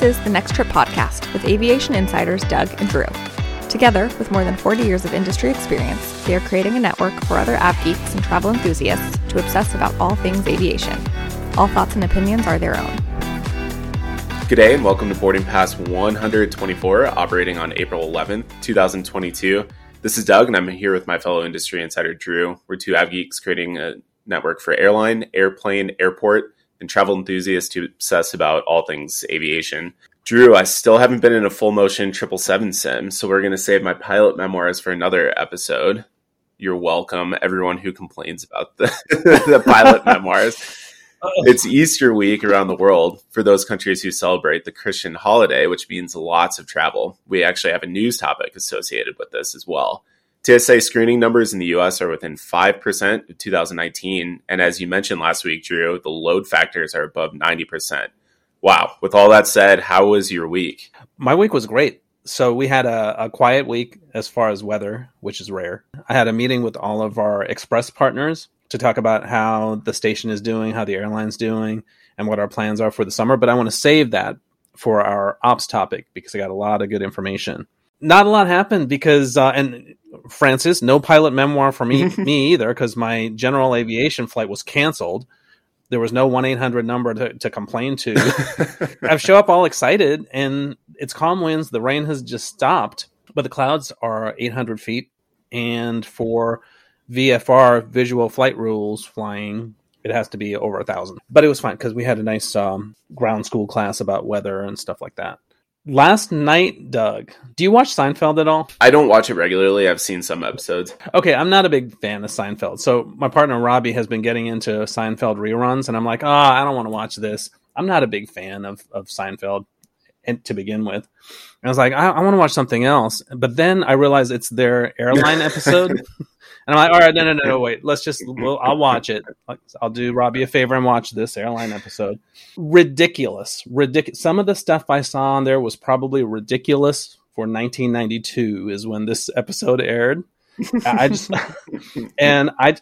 This is the Next Trip podcast with aviation insiders Doug and Drew. Together, with more than 40 years of industry experience, they are creating a network for other av geeks and travel enthusiasts to obsess about all things aviation. All thoughts and opinions are their own. Good day and welcome to Boarding Pass 124, operating on April 11th, 2022. This is Doug, and I'm here with my fellow industry insider Drew. We're two av geeks creating a network for airline, airplane, airport, and travel enthusiasts to obsess about all things aviation. Drew, I still haven't been in a full motion 777 sim, so we're going to save my pilot memoirs for another episode. You're welcome, everyone who complains about the, the pilot memoirs. It's Easter week around the world for those countries who celebrate the Christian holiday, which means lots of travel. We actually have a news topic associated with this as well. TSA screening numbers in the US are within 5% of 2019. And as you mentioned last week, Drew, the load factors are above 90%. Wow. With all that said, how was your week? My week was great. So we had a, a quiet week as far as weather, which is rare. I had a meeting with all of our express partners to talk about how the station is doing, how the airline's doing, and what our plans are for the summer. But I want to save that for our ops topic because I got a lot of good information. Not a lot happened because, uh, and Francis, no pilot memoir for me, me either, because my general aviation flight was canceled. There was no 1 800 number to, to complain to. I've show up all excited, and it's calm winds. The rain has just stopped, but the clouds are 800 feet. And for VFR, visual flight rules flying, it has to be over a thousand. But it was fine because we had a nice um, ground school class about weather and stuff like that. Last night, Doug, do you watch Seinfeld at all? I don't watch it regularly. I've seen some episodes. Okay, I'm not a big fan of Seinfeld. So my partner Robbie has been getting into Seinfeld reruns, and I'm like, oh, I don't want to watch this. I'm not a big fan of, of Seinfeld and to begin with. And I was like, I, I want to watch something else. But then I realized it's their airline episode. And I'm like, all right, no, no, no, no, wait. Let's just, we'll, I'll watch it. I'll do Robbie a favor and watch this airline episode. Ridiculous, ridiculous. Some of the stuff I saw on there was probably ridiculous for 1992 is when this episode aired. I just, and I,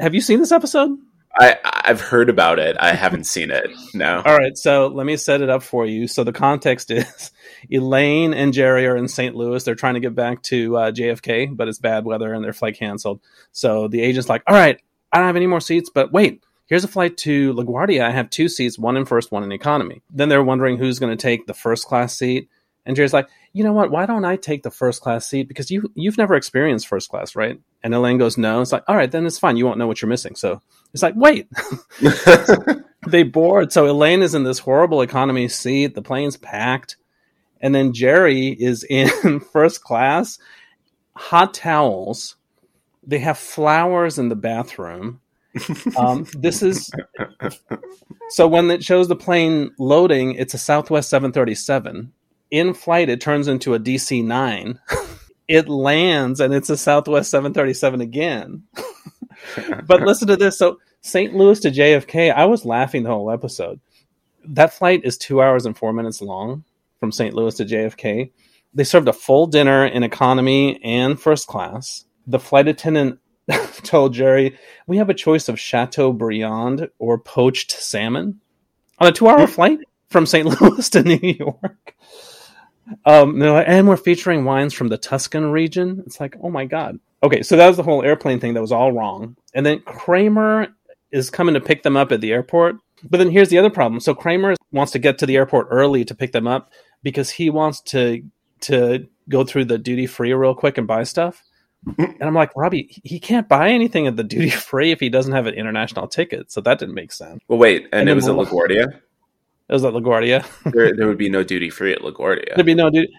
have you seen this episode? I, I've heard about it. I haven't seen it. No. All right. So let me set it up for you. So the context is Elaine and Jerry are in St. Louis. They're trying to get back to uh, JFK, but it's bad weather and their flight canceled. So the agent's like, all right, I don't have any more seats, but wait, here's a flight to LaGuardia. I have two seats, one in first, one in economy. Then they're wondering who's going to take the first class seat. And Jerry's like, you know what? Why don't I take the first class seat? Because you you've never experienced first class, right? And Elaine goes, no. It's like, all right, then it's fine. You won't know what you're missing. So it's like, wait. they board. So Elaine is in this horrible economy seat. The plane's packed. And then Jerry is in first class, hot towels. They have flowers in the bathroom. Um, this is so when it shows the plane loading, it's a Southwest 737. In flight, it turns into a DC 9. it lands and it's a Southwest 737 again. but listen to this. So St. Louis to JFK, I was laughing the whole episode. That flight is two hours and four minutes long from St. Louis to JFK. They served a full dinner in economy and first class. The flight attendant told Jerry, We have a choice of Chateaubriand or poached salmon on a two hour flight from St. Louis to New York. Um, like, and we're featuring wines from the Tuscan region. It's like, oh my God. Okay, so that was the whole airplane thing that was all wrong. And then Kramer is coming to pick them up at the airport. But then here's the other problem. So Kramer wants to get to the airport early to pick them up because he wants to to go through the duty free real quick and buy stuff. Mm-hmm. And I'm like, Robbie, he can't buy anything at the duty free if he doesn't have an international ticket. So that didn't make sense. Well, wait, and, and it was at LaGuardia. It was at LaGuardia. there, there would be no duty free at LaGuardia. There'd be no duty.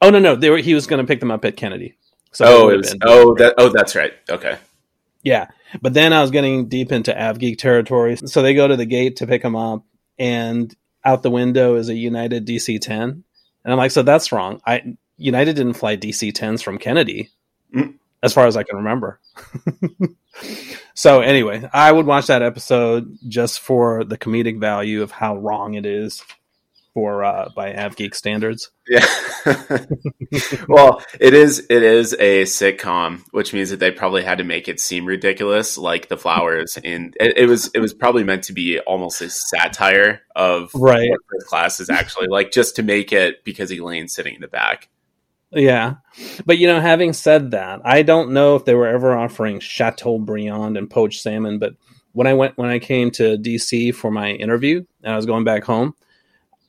Oh no, no, they were. He was going to pick them up at Kennedy. So oh, it was. Oh, that. Oh, that's right. Okay. Yeah, but then I was getting deep into AvGeek territory. So they go to the gate to pick him up, and out the window is a United DC 10. And I'm like, so that's wrong. I United didn't fly DC 10s from Kennedy, mm. as far as I can remember. so anyway, I would watch that episode just for the comedic value of how wrong it is. For uh, by AvGeek standards. Yeah. well, it is it is a sitcom, which means that they probably had to make it seem ridiculous, like the flowers. And it, it was it was probably meant to be almost a satire of right. what first class is actually like, just to make it because Elaine's sitting in the back. Yeah, but you know, having said that, I don't know if they were ever offering Chateaubriand and poached salmon. But when I went when I came to DC for my interview and I was going back home,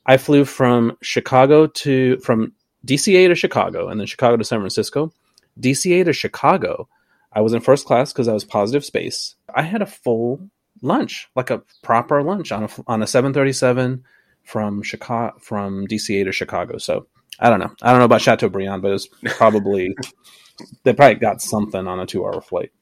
I flew from Chicago to from DCA to Chicago and then Chicago to San Francisco. DCA to Chicago, I was in first class because I was positive space. I had a full lunch, like a proper lunch on a on a 737 from Chicago from DCA to Chicago. So I don't know. I don't know about Chateaubriand, but it's probably they probably got something on a two hour flight.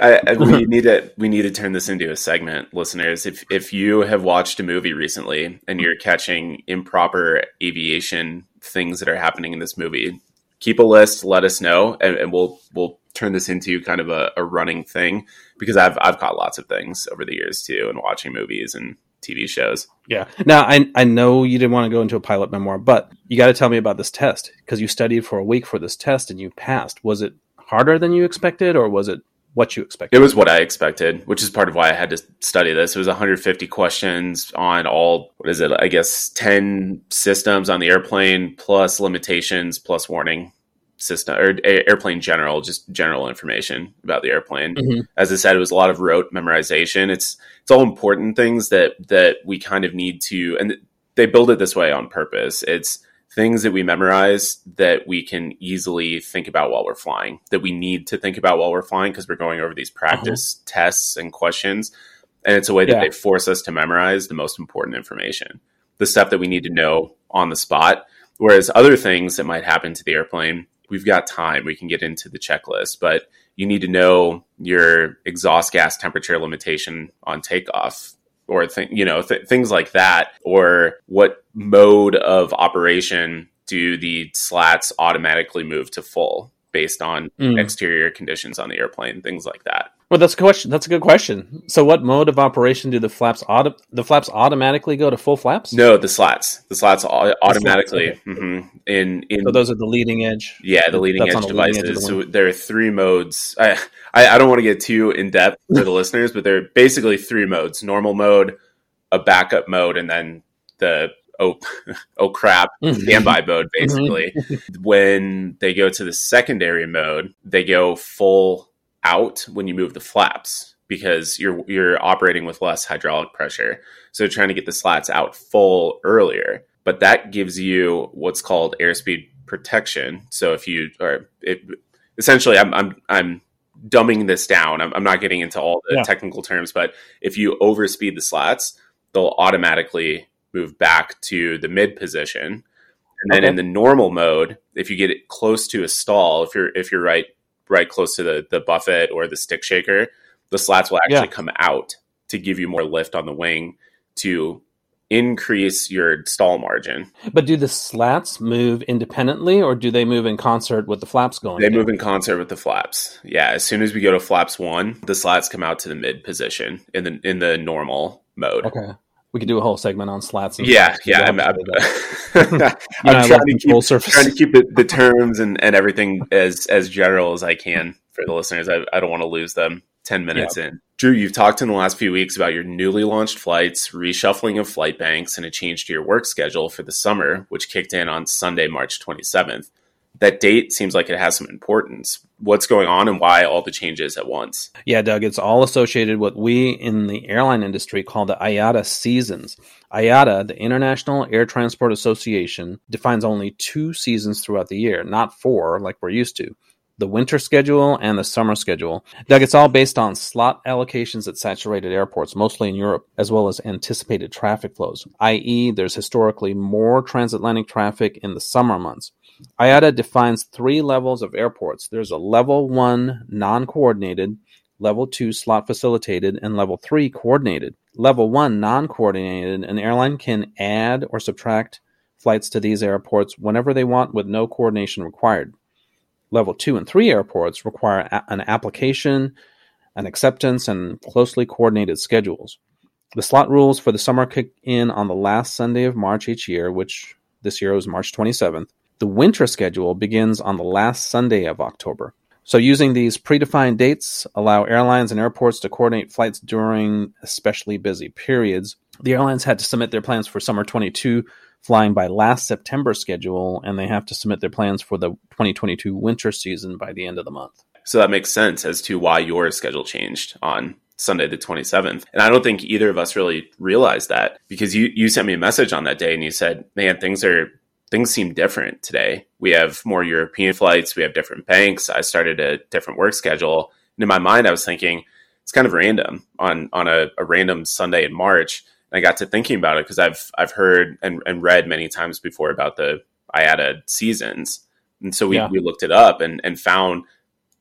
I, I, we need to we need to turn this into a segment, listeners. If if you have watched a movie recently and you're catching improper aviation things that are happening in this movie, keep a list. Let us know, and, and we'll we'll turn this into kind of a, a running thing because I've I've caught lots of things over the years too, and watching movies and TV shows. Yeah. Now I I know you didn't want to go into a pilot memoir, but you got to tell me about this test because you studied for a week for this test and you passed. Was it harder than you expected, or was it what you expected? It was what I expected, which is part of why I had to study this. It was 150 questions on all what is it? I guess 10 systems on the airplane plus limitations plus warning system or airplane general, just general information about the airplane. Mm-hmm. As I said, it was a lot of rote memorization. It's it's all important things that that we kind of need to, and they build it this way on purpose. It's things that we memorize that we can easily think about while we're flying, that we need to think about while we're flying because we're going over these practice uh-huh. tests and questions. And it's a way that yeah. they force us to memorize the most important information, the stuff that we need to know on the spot. Whereas other things that might happen to the airplane, we've got time. We can get into the checklist, but you need to know your exhaust gas temperature limitation on takeoff or th- you know th- things like that or what mode of operation do the slats automatically move to full based on mm. exterior conditions on the airplane things like that well, that's a question. That's a good question. So, what mode of operation do the flaps auto- the flaps automatically go to full flaps? No, the slats. The slats automatically. The slats, okay. mm-hmm. In in so those are the leading edge. Yeah, the leading edge devices. Leading edge so there are three modes. I, I, I don't want to get too in depth for the listeners, but there are basically three modes: normal mode, a backup mode, and then the oh oh crap mm-hmm. standby mode. Mm-hmm. Basically, when they go to the secondary mode, they go full out when you move the flaps because you're you're operating with less hydraulic pressure. So trying to get the slats out full earlier. But that gives you what's called airspeed protection. So if you are it, essentially I'm I'm I'm dumbing this down. I'm, I'm not getting into all the yeah. technical terms, but if you overspeed the slats, they'll automatically move back to the mid position. And then okay. in the normal mode, if you get it close to a stall, if you're if you're right right close to the the buffet or the stick shaker, the slats will actually yeah. come out to give you more lift on the wing to increase your stall margin. But do the slats move independently or do they move in concert with the flaps going? They down? move in concert with the flaps. Yeah, as soon as we go to flaps 1, the slats come out to the mid position in the in the normal mode. Okay. We could do a whole segment on slats. yeah, yeah. I'm, I'm, I'm trying, to keep, trying to keep the, the terms and, and everything as as general as I can for the listeners. I, I don't want to lose them 10 minutes in. Drew, you've talked in the last few weeks about your newly launched flights, reshuffling of flight banks, and a change to your work schedule for the summer, which kicked in on Sunday, March 27th that date seems like it has some importance. What's going on and why all the changes at once? Yeah, Doug, it's all associated with what we in the airline industry call the IATA seasons. IATA, the International Air Transport Association, defines only two seasons throughout the year, not four like we're used to the winter schedule and the summer schedule. Doug, it's all based on slot allocations at saturated airports, mostly in Europe, as well as anticipated traffic flows, i.e., there's historically more transatlantic traffic in the summer months. IATA defines three levels of airports. There's a level one non coordinated, level two slot facilitated, and level three coordinated. Level one non coordinated, an airline can add or subtract flights to these airports whenever they want with no coordination required. Level two and three airports require a- an application, an acceptance, and closely coordinated schedules. The slot rules for the summer kick in on the last Sunday of March each year, which this year was March 27th. The winter schedule begins on the last Sunday of October. So, using these predefined dates allow airlines and airports to coordinate flights during especially busy periods. The airlines had to submit their plans for summer 22 flying by last September schedule, and they have to submit their plans for the 2022 winter season by the end of the month. So that makes sense as to why your schedule changed on Sunday the 27th. And I don't think either of us really realized that because you you sent me a message on that day and you said, "Man, things are things seem different today. We have more European flights, we have different banks. I started a different work schedule." And in my mind I was thinking, it's kind of random on on a, a random Sunday in March. And I got to thinking about it because I've I've heard and, and read many times before about the IATA seasons. And so we, yeah. we looked it up and, and found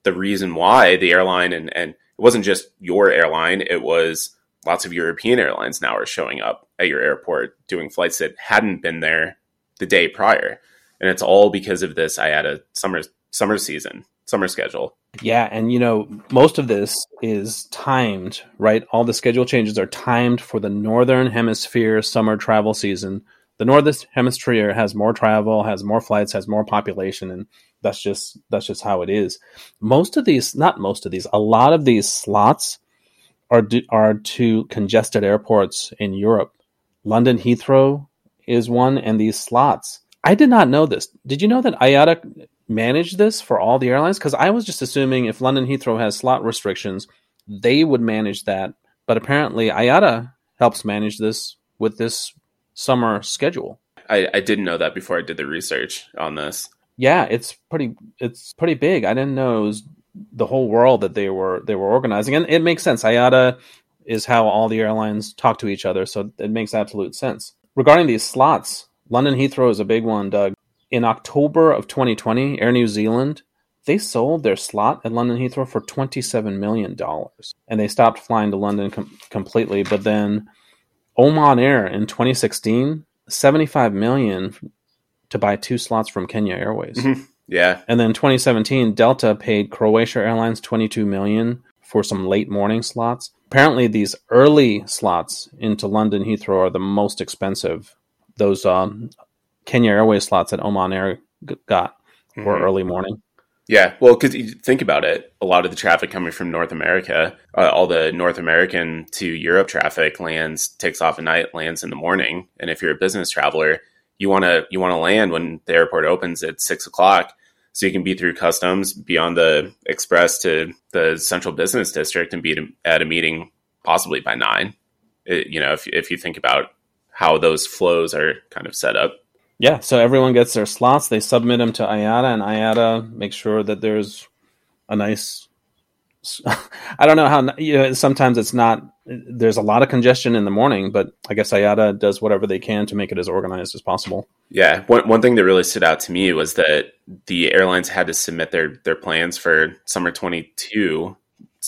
the reason why the airline and, and it wasn't just your airline, it was lots of European airlines now are showing up at your airport doing flights that hadn't been there the day prior. And it's all because of this IATA summer summer season, summer schedule. Yeah, and you know, most of this is timed, right? All the schedule changes are timed for the northern hemisphere summer travel season. The northern hemisphere has more travel, has more flights, has more population and that's just that's just how it is. Most of these, not most of these, a lot of these slots are do, are to congested airports in Europe. London Heathrow is one, and these slots. I did not know this. Did you know that IATA managed this for all the airlines? Because I was just assuming if London Heathrow has slot restrictions, they would manage that. But apparently, IATA helps manage this with this summer schedule. I, I didn't know that before I did the research on this yeah, it's pretty it's pretty big. I didn't know it was the whole world that they were they were organizing, and it makes sense. IATA is how all the airlines talk to each other, so it makes absolute sense. Regarding these slots, London Heathrow is a big one, Doug. In October of 2020, Air New Zealand they sold their slot at London Heathrow for $27 million and they stopped flying to London com- completely. But then Oman Air in 2016, 75 million to buy two slots from Kenya Airways. Mm-hmm. Yeah. And then 2017, Delta paid Croatia Airlines 22 million for some late morning slots. Apparently, these early slots into London Heathrow are the most expensive. Those um, Kenya Airways slots that Oman Air got were mm-hmm. early morning. Yeah, well, because you think about it, a lot of the traffic coming from North America, uh, all the North American to Europe traffic lands, takes off at night, lands in the morning. And if you're a business traveler, you want to you want to land when the airport opens at six o'clock, so you can be through customs, be on the express to the central business district, and be at a meeting possibly by nine. It, you know, if if you think about how those flows are kind of set up. Yeah, so everyone gets their slots. They submit them to IATA, and IATA makes sure that there's a nice I don't know how you know sometimes it's not there's a lot of congestion in the morning, but I guess IATA does whatever they can to make it as organized as possible. Yeah, one one thing that really stood out to me was that the airlines had to submit their their plans for summer 22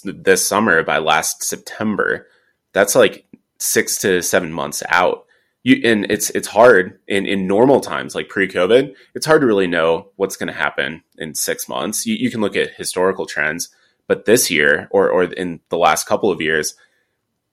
this summer by last September. That's like 6 to 7 months out. You, and it's it's hard in, in normal times like pre-COVID. It's hard to really know what's going to happen in six months. You, you can look at historical trends, but this year, or or in the last couple of years,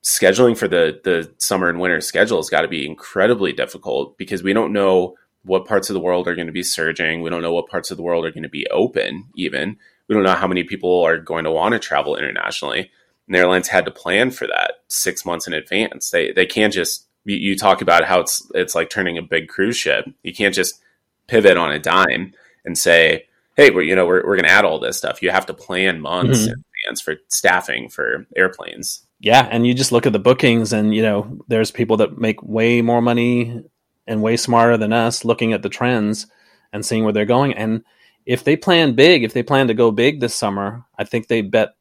scheduling for the the summer and winter schedule has got to be incredibly difficult because we don't know what parts of the world are going to be surging. We don't know what parts of the world are going to be open. Even we don't know how many people are going to want to travel internationally. And airlines had to plan for that six months in advance. They they can't just you, you talk about how it's it's like turning a big cruise ship. You can't just pivot on a dime and say, hey, we're you know we're we're going to add all this stuff. You have to plan months mm-hmm. in advance for staffing for airplanes. Yeah, and you just look at the bookings, and you know there's people that make way more money and way smarter than us, looking at the trends and seeing where they're going. And if they plan big, if they plan to go big this summer, I think they bet,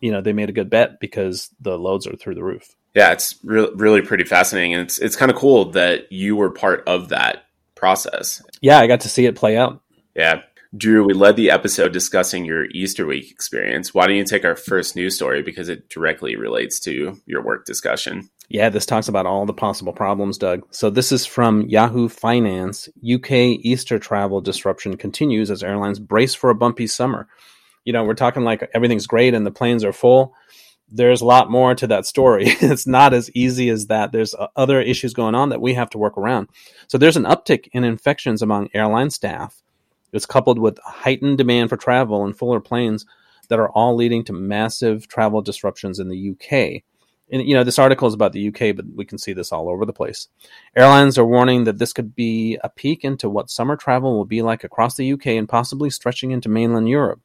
you know, they made a good bet because the loads are through the roof. Yeah, it's re- really pretty fascinating, and it's it's kind of cool that you were part of that process. Yeah, I got to see it play out. Yeah, Drew, we led the episode discussing your Easter week experience. Why don't you take our first news story because it directly relates to your work discussion? Yeah, this talks about all the possible problems, Doug. So this is from Yahoo Finance. UK Easter travel disruption continues as airlines brace for a bumpy summer. You know, we're talking like everything's great and the planes are full. there's a lot more to that story. it's not as easy as that. There's uh, other issues going on that we have to work around. So there's an uptick in infections among airline staff. It's coupled with heightened demand for travel and fuller planes that are all leading to massive travel disruptions in the UK. And you know, this article is about the UK, but we can see this all over the place. Airlines are warning that this could be a peek into what summer travel will be like across the UK and possibly stretching into mainland Europe.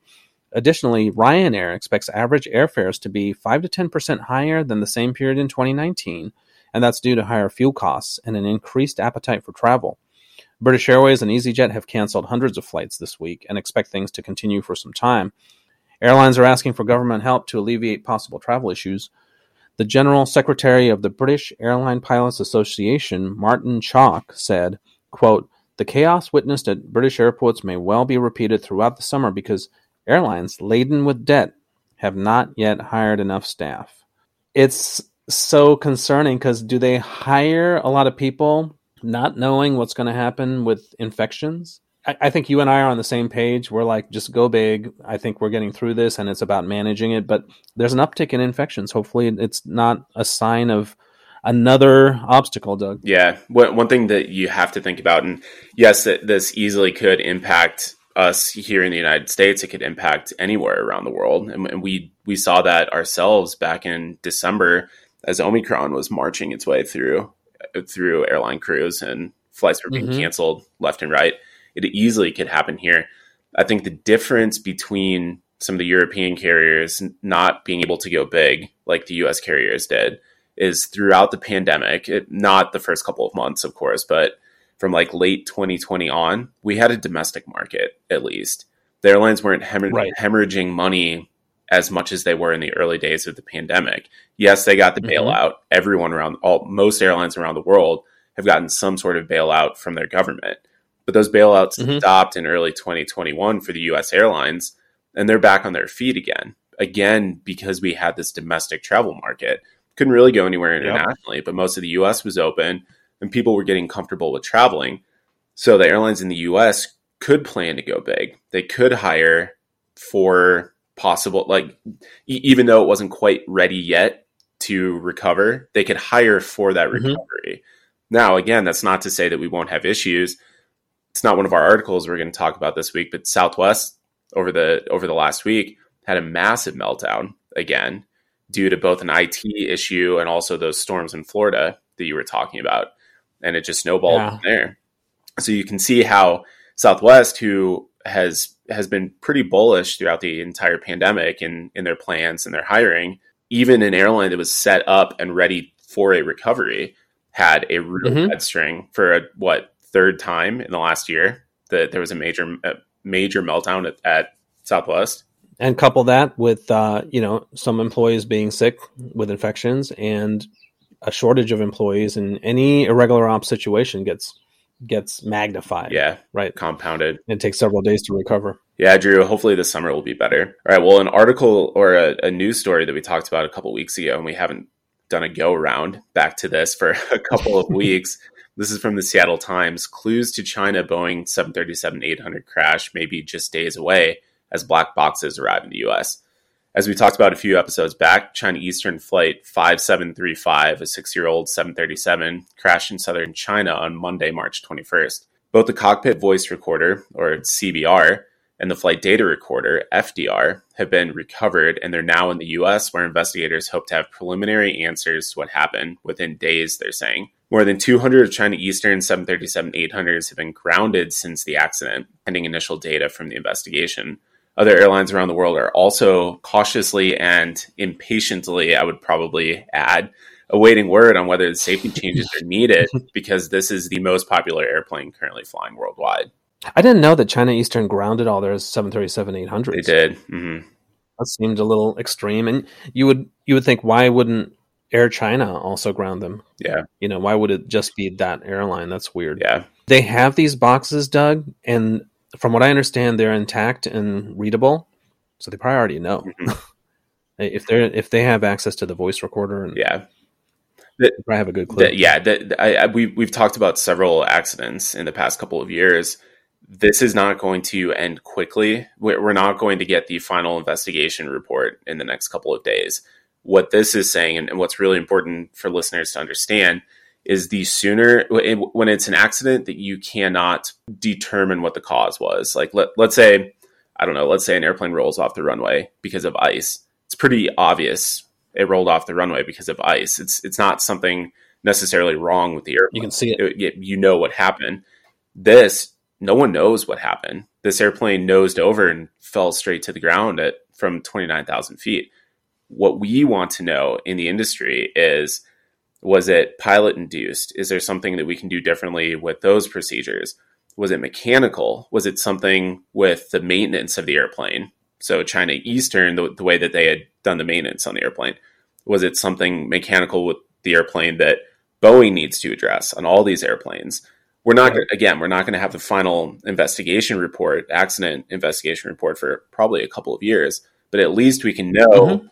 Additionally, Ryanair expects average airfares to be 5 to 10% higher than the same period in 2019, and that's due to higher fuel costs and an increased appetite for travel. British Airways and EasyJet have canceled hundreds of flights this week and expect things to continue for some time. Airlines are asking for government help to alleviate possible travel issues. The General Secretary of the British Airline Pilots Association, Martin Chalk, said, quote, The chaos witnessed at British airports may well be repeated throughout the summer because airlines laden with debt have not yet hired enough staff. It's so concerning because do they hire a lot of people not knowing what's going to happen with infections? I, I think you and I are on the same page. We're like, just go big. I think we're getting through this and it's about managing it. But there's an uptick in infections. Hopefully, it's not a sign of another obstacle, Doug. Yeah. One thing that you have to think about, and yes, this easily could impact us here in the United States, it could impact anywhere around the world. And, we we saw that ourselves back in December as Omicron was marching its way through through airline crews and flights were being mm-hmm. canceled left and right. It easily could happen here. I think the difference between some of the European carriers not being able to go big like the US carriers did is throughout the pandemic, it, not the first couple of months, of course, but from like late 2020 on, we had a domestic market at least. The airlines weren't hemorrh- right. hemorrhaging money as much as they were in the early days of the pandemic. Yes, they got the mm-hmm. bailout. Everyone around all most airlines around the world have gotten some sort of bailout from their government. But those bailouts mm-hmm. stopped in early 2021 for the US airlines and they're back on their feet again. Again because we had this domestic travel market. Couldn't really go anywhere internationally, yep. but most of the US was open and people were getting comfortable with traveling. So the airlines in the US could plan to go big. They could hire for possible, like, e- even though it wasn't quite ready yet to recover, they could hire for that mm-hmm. recovery. Now, again, that's not to say that we won't have issues. It's not one of our articles we're going to talk about this week, but Southwest over the over the last week had a massive meltdown again due to both an IT issue and also those storms in Florida that you were talking about and it just snowballed yeah. from there. So you can see how Southwest, who has has been pretty bullish throughout the entire pandemic in in their plans and their hiring, even an airline that was set up and ready for a recovery, had a real mm-hmm. string for a what third time in the last year that there was a major a major meltdown at, at Southwest. And couple that with uh, you know some employees being sick with infections and a shortage of employees and any irregular ops situation gets gets magnified. Yeah. Right. Compounded. It takes several days to recover. Yeah, Drew. Hopefully this summer will be better. All right. Well, an article or a, a news story that we talked about a couple weeks ago, and we haven't done a go around back to this for a couple of weeks. This is from the Seattle Times. Clues to China Boeing 737 800 crash may be just days away as black boxes arrive in the U.S. As we talked about a few episodes back, China Eastern Flight 5735, a six year old 737, crashed in southern China on Monday, March 21st. Both the cockpit voice recorder, or CVR, and the flight data recorder, FDR, have been recovered and they're now in the US, where investigators hope to have preliminary answers to what happened within days, they're saying. More than 200 of China Eastern 737 800s have been grounded since the accident, pending initial data from the investigation other airlines around the world are also cautiously and impatiently, I would probably add, awaiting word on whether the safety changes are needed because this is the most popular airplane currently flying worldwide. I didn't know that China Eastern grounded all their 737 800s. They did. Mm-hmm. That seemed a little extreme, and you would you would think why wouldn't Air China also ground them? Yeah, you know why would it just be that airline? That's weird. Yeah, they have these boxes, Doug, and from what I understand, they're intact and readable, so they probably already know. Mm-hmm. if they're if they have access to the voice recorder, and yeah, they probably have a good clue. The, yeah, the, I, I, we we've talked about several accidents in the past couple of years. This is not going to end quickly. We're not going to get the final investigation report in the next couple of days. what this is saying, and, and what's really important for listeners to understand, is the sooner when it's an accident that you cannot determine what the cause was. Like let, let's say, I don't know, let's say an airplane rolls off the runway because of ice. It's pretty obvious it rolled off the runway because of ice. It's it's not something necessarily wrong with the airplane. You can see it. it you know what happened. This no one knows what happened. This airplane nosed over and fell straight to the ground at from 29,000 feet. What we want to know in the industry is was it pilot induced? Is there something that we can do differently with those procedures? Was it mechanical? Was it something with the maintenance of the airplane? So, China Eastern, the, the way that they had done the maintenance on the airplane, was it something mechanical with the airplane that Boeing needs to address on all these airplanes? We're not again, we're not going to have the final investigation report, accident investigation report for probably a couple of years, but at least we can know mm-hmm.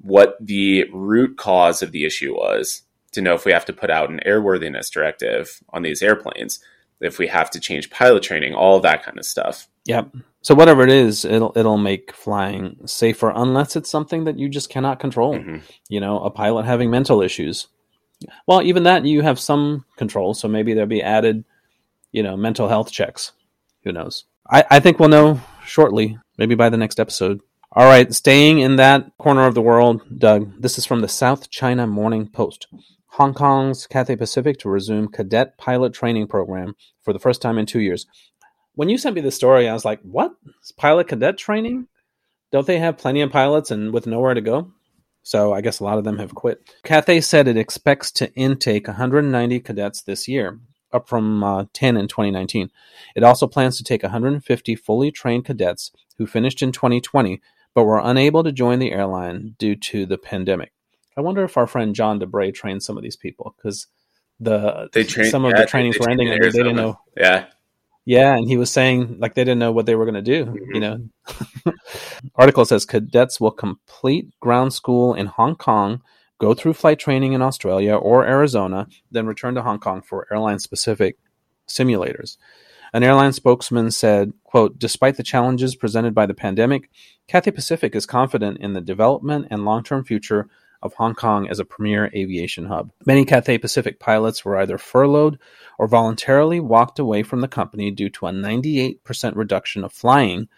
what the root cause of the issue was to know if we have to put out an airworthiness directive on these airplanes, if we have to change pilot training, all that kind of stuff. Yep. So whatever it is, it'll it'll make flying safer unless it's something that you just cannot control. Mm-hmm. You know, a pilot having mental issues. Well, even that you have some control, so maybe there'll be added, you know, mental health checks. Who knows? I, I think we'll know shortly, maybe by the next episode. All right, staying in that corner of the world, Doug, this is from the South China Morning Post. Hong Kong's Cathay Pacific to resume cadet pilot training program for the first time in two years. When you sent me the story, I was like, what? It's pilot cadet training? Don't they have plenty of pilots and with nowhere to go? So I guess a lot of them have quit. Cathay said it expects to intake 190 cadets this year, up from uh, 10 in 2019. It also plans to take 150 fully trained cadets who finished in 2020 but were unable to join the airline due to the pandemic. I wonder if our friend John Debray trained some of these people because the they trained, some of yeah, the trainings were ending and they didn't know. Yeah, yeah, and he was saying like they didn't know what they were going to do. Mm-hmm. You know, article says cadets will complete ground school in Hong Kong, go through flight training in Australia or Arizona, then return to Hong Kong for airline specific simulators. An airline spokesman said, quote, Despite the challenges presented by the pandemic, Cathay Pacific is confident in the development and long term future of Hong Kong as a premier aviation hub. Many Cathay Pacific pilots were either furloughed or voluntarily walked away from the company due to a 98% reduction of flying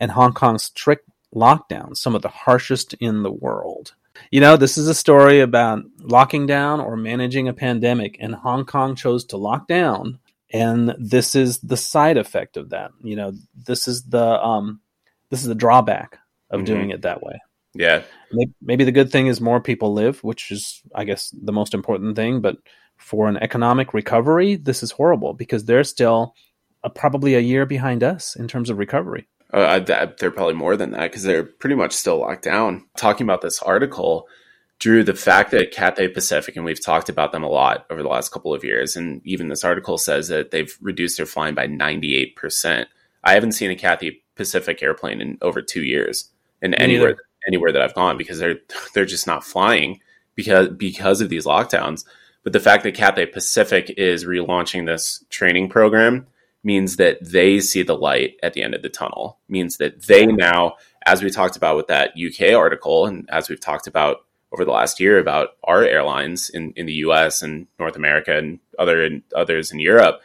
and Hong Kong's strict lockdowns, some of the harshest in the world. You know, this is a story about locking down or managing a pandemic, and Hong Kong chose to lock down. And this is the side effect of that. You know, this is the um, this is the drawback of mm-hmm. doing it that way. Yeah. Maybe the good thing is more people live, which is, I guess, the most important thing. But for an economic recovery, this is horrible because they're still uh, probably a year behind us in terms of recovery. Uh, they're probably more than that because they're pretty much still locked down. Talking about this article, Drew, the fact that Cathay Pacific, and we've talked about them a lot over the last couple of years, and even this article says that they've reduced their flying by 98%. I haven't seen a Cathay Pacific airplane in over two years in anywhere anywhere that I've gone because they're they're just not flying because because of these lockdowns. But the fact that Cathay Pacific is relaunching this training program means that they see the light at the end of the tunnel. Means that they now, as we talked about with that UK article, and as we've talked about over the last year about our airlines in, in the US and North America and other and others in Europe,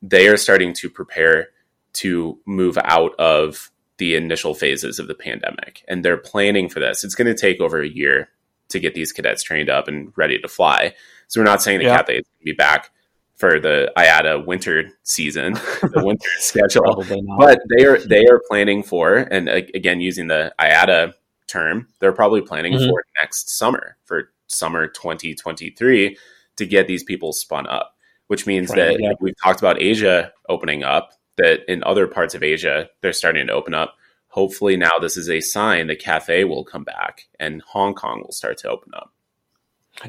they are starting to prepare to move out of the initial phases of the pandemic. And they're planning for this. It's going to take over a year to get these cadets trained up and ready to fly. So we're not saying that yeah. Cathay is going to be back for the IATA winter season, the winter schedule, but they are they are planning for, and again using the IATA term, they're probably planning mm-hmm. for next summer for summer 2023 to get these people spun up. Which means right, that yeah. we've talked about Asia opening up that in other parts of Asia, they're starting to open up. Hopefully, now this is a sign that Cathay will come back and Hong Kong will start to open up.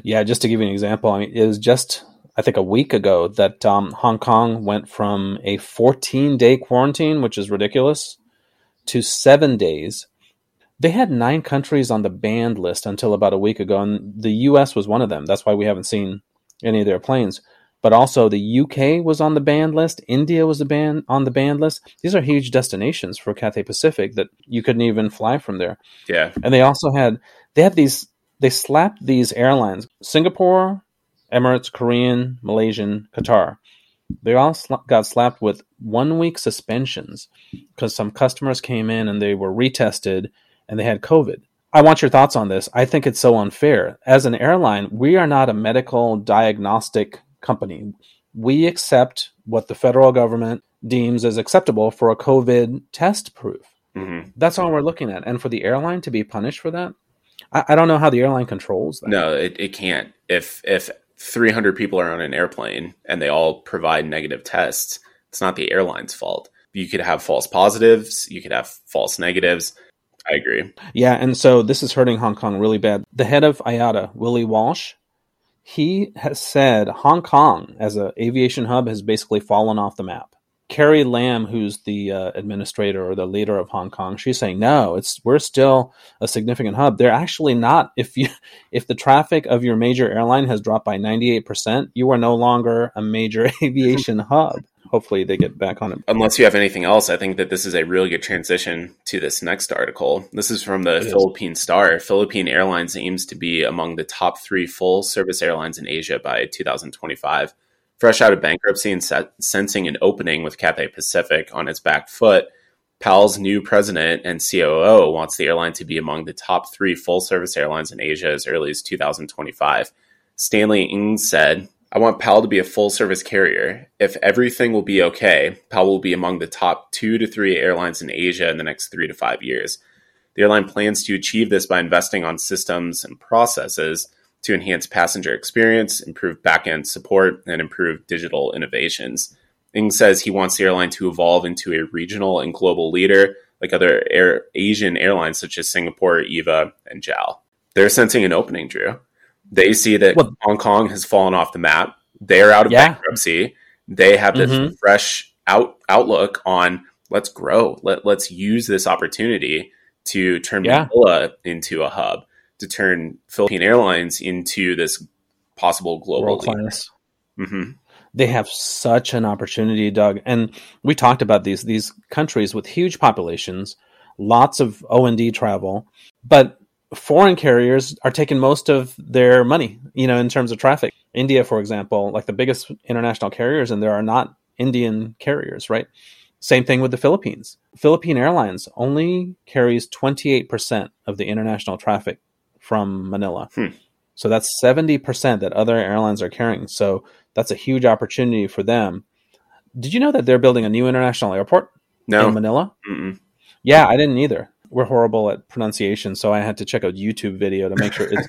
Yeah, just to give you an example, I mean, it was just, I think, a week ago that um, Hong Kong went from a 14 day quarantine, which is ridiculous, to seven days. They had nine countries on the banned list until about a week ago, and the US was one of them. That's why we haven't seen any of their planes but also the UK was on the banned list. India was the ban on the banned list. These are huge destinations for Cathay Pacific that you couldn't even fly from there. Yeah, and they also had they had these they slapped these airlines Singapore, Emirates, Korean, Malaysian, Qatar. They all sla- got slapped with one week suspensions because some customers came in and they were retested and they had COVID. I want your thoughts on this. I think it's so unfair. As an airline, we are not a medical diagnostic company. We accept what the federal government deems as acceptable for a COVID test proof. Mm-hmm. That's all we're looking at. And for the airline to be punished for that, I, I don't know how the airline controls that. No, it, it can't. If if 300 people are on an airplane and they all provide negative tests, it's not the airline's fault. You could have false positives, you could have false negatives. I agree. Yeah, and so this is hurting Hong Kong really bad. The head of IATA, Willie Walsh, he has said Hong Kong as an aviation hub has basically fallen off the map. Carrie Lam, who's the uh, administrator or the leader of Hong Kong, she's saying no, it's we're still a significant hub. They're actually not. If you if the traffic of your major airline has dropped by ninety eight percent, you are no longer a major aviation hub. Hopefully, they get back on it. Unless you have anything else, I think that this is a really good transition to this next article. This is from the It is. Philippine Star. Philippine Airlines aims to be among the top three full service airlines in Asia by 2025. Fresh out of bankruptcy and set, sensing an opening with Cathay Pacific on its back foot, PAL's new president and COO wants the airline to be among the top three full service airlines in Asia as early as 2025. Stanley Ng said, I want PAL to be a full service carrier. If everything will be okay, PAL will be among the top two to three airlines in Asia in the next three to five years. The airline plans to achieve this by investing on systems and processes to enhance passenger experience, improve back-end support, and improve digital innovations. Ng says he wants the airline to evolve into a regional and global leader like other air, Asian airlines such as Singapore, EVA, and JAL. They're sensing an opening, Drew. They see that Well- Hong Kong has fallen off the map. They're out of Yeah. bankruptcy. They have this Mhm. fresh out outlook on let's grow. Let let's use this opportunity to turn Yeah. Manila into a hub, to turn Philippine Airlines into this possible global class. hmm they have such an opportunity, Doug. And we talked about these these countries with huge populations, lots of O and D travel, but foreign carriers are taking most of their money. You know, in terms of traffic. India, for example, like the biggest international carriers, and there are not Indian carriers, right? Same thing with the Philippines. Philippine Airlines only carries 28% of the international traffic from Manila. Hmm. So that's 70% that other airlines are carrying. So that's a huge opportunity for them. Did you know that they're building a new international airport No, in Manila? Mm-mm. Yeah, I didn't either. We're horrible at pronunciation, so I had to check out YouTube video to make sure it's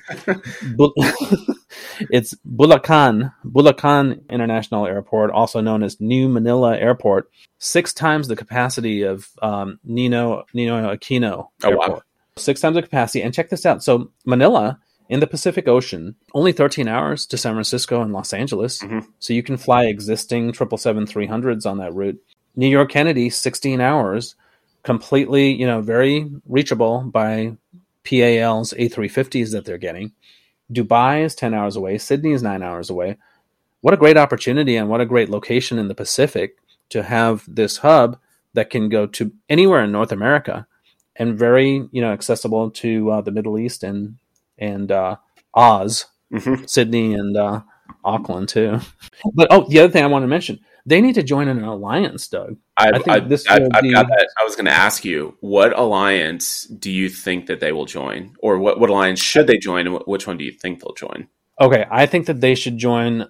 Bu- it's Bulacan, Bulacan International Airport, also known as New Manila Airport, six times the capacity of um, Nino Nino Aquino Oh, wow. Airport. Six times the capacity. And check this out. So Manila in the Pacific Ocean, only 13 hours to San Francisco and Los Angeles. Mhm. So you can fly existing 777-300s on that route. New York Kennedy, 16 hours, completely, you know, very reachable by PAL's A350s that they're getting. Dubai is 10 hours away. Sydney is nine hours away. What a great opportunity and what a great location in the Pacific to have this hub that can go to anywhere in North America and very, you know, accessible to uh, the Middle East and, and uh, Oz, Mhm. Sydney and uh, Auckland too. But oh, the other thing I want to mention, they need to join an alliance, Doug. I've, I think I've, this I've, I've be- got that. I was going to ask you, what alliance do you think that they will join, or what, what alliance should they join, and which one do you think they'll join? Okay, I think that they should join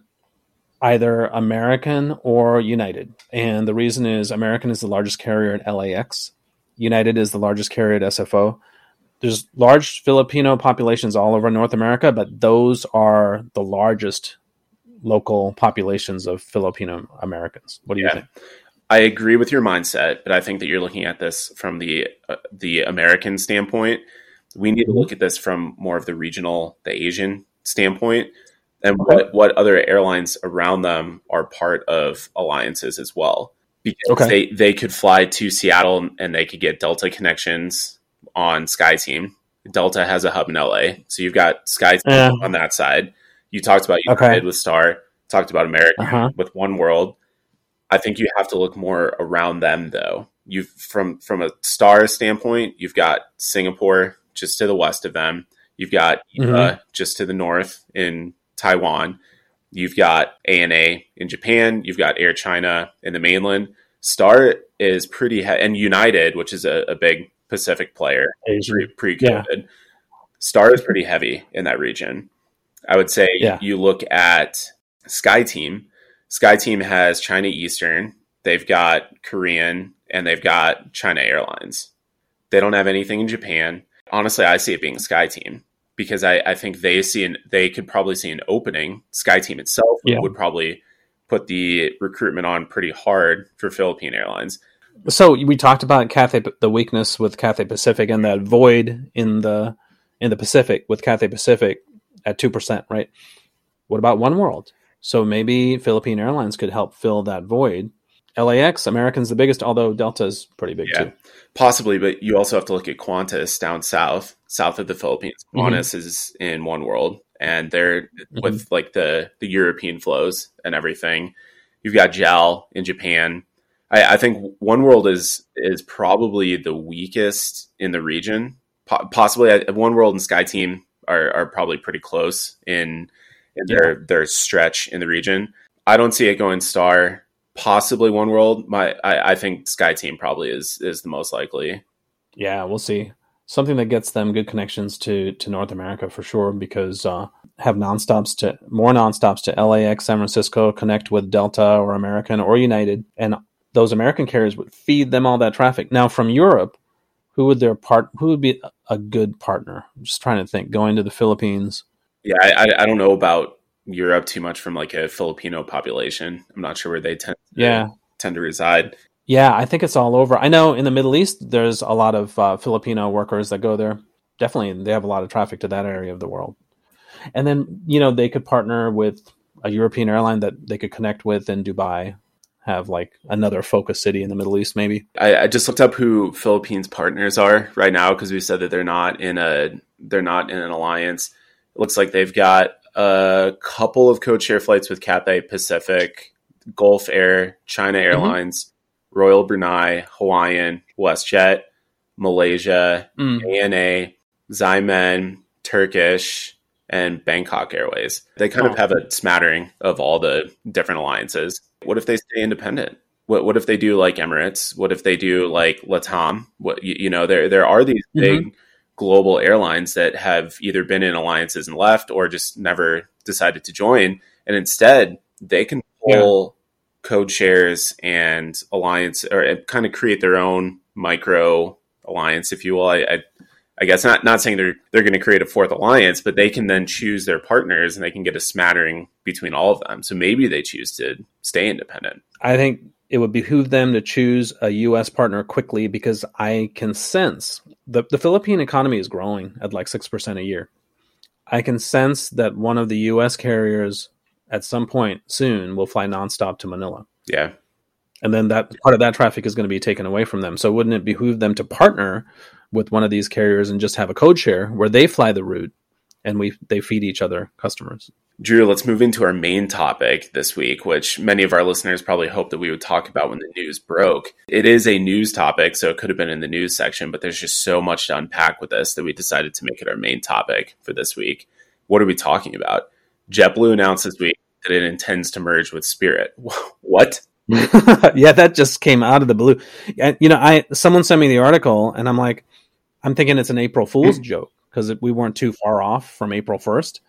either American or United. And the reason is American is the largest carrier at LAX. United is the largest carrier at SFO. There's large Filipino populations all over North America, but those are the largest local populations of Filipino Americans. What do you think? I agree with your mindset, but I think that you're looking at this from the uh, the American standpoint. We need to Mm-hmm. look at this from more of the regional, the Asian standpoint, and what what other airlines around them are part of alliances as well. Because Okay. they they could fly to Seattle and they could get Delta connections on SkyTeam. Delta has a hub in LA, so you've got SkyTeam Yeah. on that side. You talked about Okay. United with Star, talked about American Uh-huh. with One World. I think you have to look more around them though. You from from a star standpoint, you've got Singapore just to the west of them. You've got mm-hmm. uh, just to the north in Taiwan. You've got ANA in Japan. You've got Air China in the mainland. Star is pretty, he- and United, which is a, a big Pacific player pre COVID. Yeah. Star is pretty heavy in that region. I would say yeah. you look at SkyTeam. SkyTeam has China Eastern, they've got Korean, and they've got China Airlines. They don't have anything in Japan. Honestly, I see it being SkyTeam because I, I think they see an, they could probably see an opening. SkyTeam itself yeah. would probably put the recruitment on pretty hard for Philippine Airlines. So we talked about Cathay, the weakness with Cathay Pacific and that void in the in the Pacific with Cathay Pacific at two percent, right? What about One World? So maybe Philippine Airlines could help fill that void. LAX, American's the biggest, although Delta's pretty big yeah, too. Possibly, but you also have to look at Qantas down south, south of the Philippines. Mm-hmm. Qantas mm-hmm. is in One World, and they're mm-hmm. with like the the European flows and everything. You've got JAL in Japan. I, I think One World is is probably the weakest in the region. Po- possibly, One World and SkyTeam are, are probably pretty close in in yeah. their their stretch in the region. I don't see it going star. Possibly One World. My I, I think SkyTeam probably is is the most likely. Yeah, we'll see. Something that gets them good connections to to North America for sure because uh, have nonstops to more nonstops to LAX, San Francisco, connect with Delta or American or United, and those American carriers would feed them all that traffic. Now from Europe, who would their part? Who would be a good partner? I'm just trying to think. Going to the Philippines. Yeah, I, I don't know about Europe too much from like a Filipino population. I'm not sure where they tend. To, yeah, tend to reside. Yeah, I think it's all over. I know in the Middle East, there's a lot of uh, Filipino workers that go there. Definitely, they have a lot of traffic to that area of the world. And then you know they could partner with a European airline that they could connect with in Dubai have like another focus city in the Middle East, maybe. I, I just looked up who Philippines partners are right now because we said that they're not in a they're not in an alliance. It looks like they've got a couple of code share flights with Cathay Pacific, Gulf Air, China mm-hmm. Airlines, mm-hmm. Royal Brunei, Hawaiian, WestJet, Malaysia, mm. ANA, Xiamen, Turkish, and Bangkok Airways. They kind oh. of have a smattering of all the different alliances. What if they stay independent? What what if they do like Emirates? What if they do like Latam? What you, you know, there there are these mm-hmm. big global airlines that have either been in alliances and left or just never decided to join and instead they can pull yeah. code shares and alliance or kind of create their own micro alliance if you will I, I I guess not not saying they're they're going to create a fourth alliance, but they can then choose their partners and they can get a smattering between all of them. So maybe they choose to stay independent. I think it would behoove them to choose a U.S. partner quickly because I can sense the the Philippine economy is growing at like six percent a year. I can sense that one of the U.S. carriers at some point soon will fly nonstop to Manila. Yeah. And then that part of that traffic is going to be taken away from them. So wouldn't it behoove them to partner with one of these carriers and just have a code share where they fly the route and we they feed each other customers. Drew, let's move into our main topic this week, which many of our listeners probably hoped that we would talk about when the news broke. It is a news topic, so it could have been in the news section, but there's just so much to unpack with this that we decided to make it our main topic for this week. What are we talking about? JetBlue announced this week that it intends to merge with Spirit. what? yeah, that just came out of the blue. And, you know, I someone sent me the article, and I'm like, I'm thinking it's an April Fool's hmm. joke because we weren't too far off from April 1st.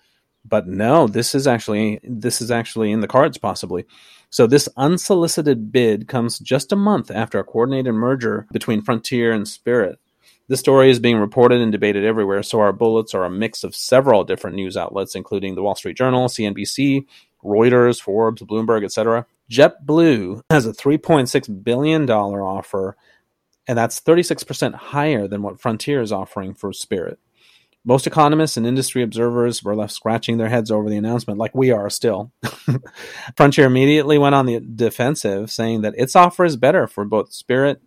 But no, this is actually this is actually in the cards possibly. So this unsolicited bid comes just a month after a coordinated merger between Frontier and Spirit. This story is being reported and debated everywhere, so our bullets are a mix of several different news outlets, including the Wall Street Journal, CNBC, Reuters, Forbes, Bloomberg, etc. JetBlue has a $3.6 billion offer and that's 36% higher than what Frontier is offering for Spirit. Most economists and industry observers were left scratching their heads over the announcement, like we are still. Frontier immediately went on the defensive, saying that its offer is better for both Spirit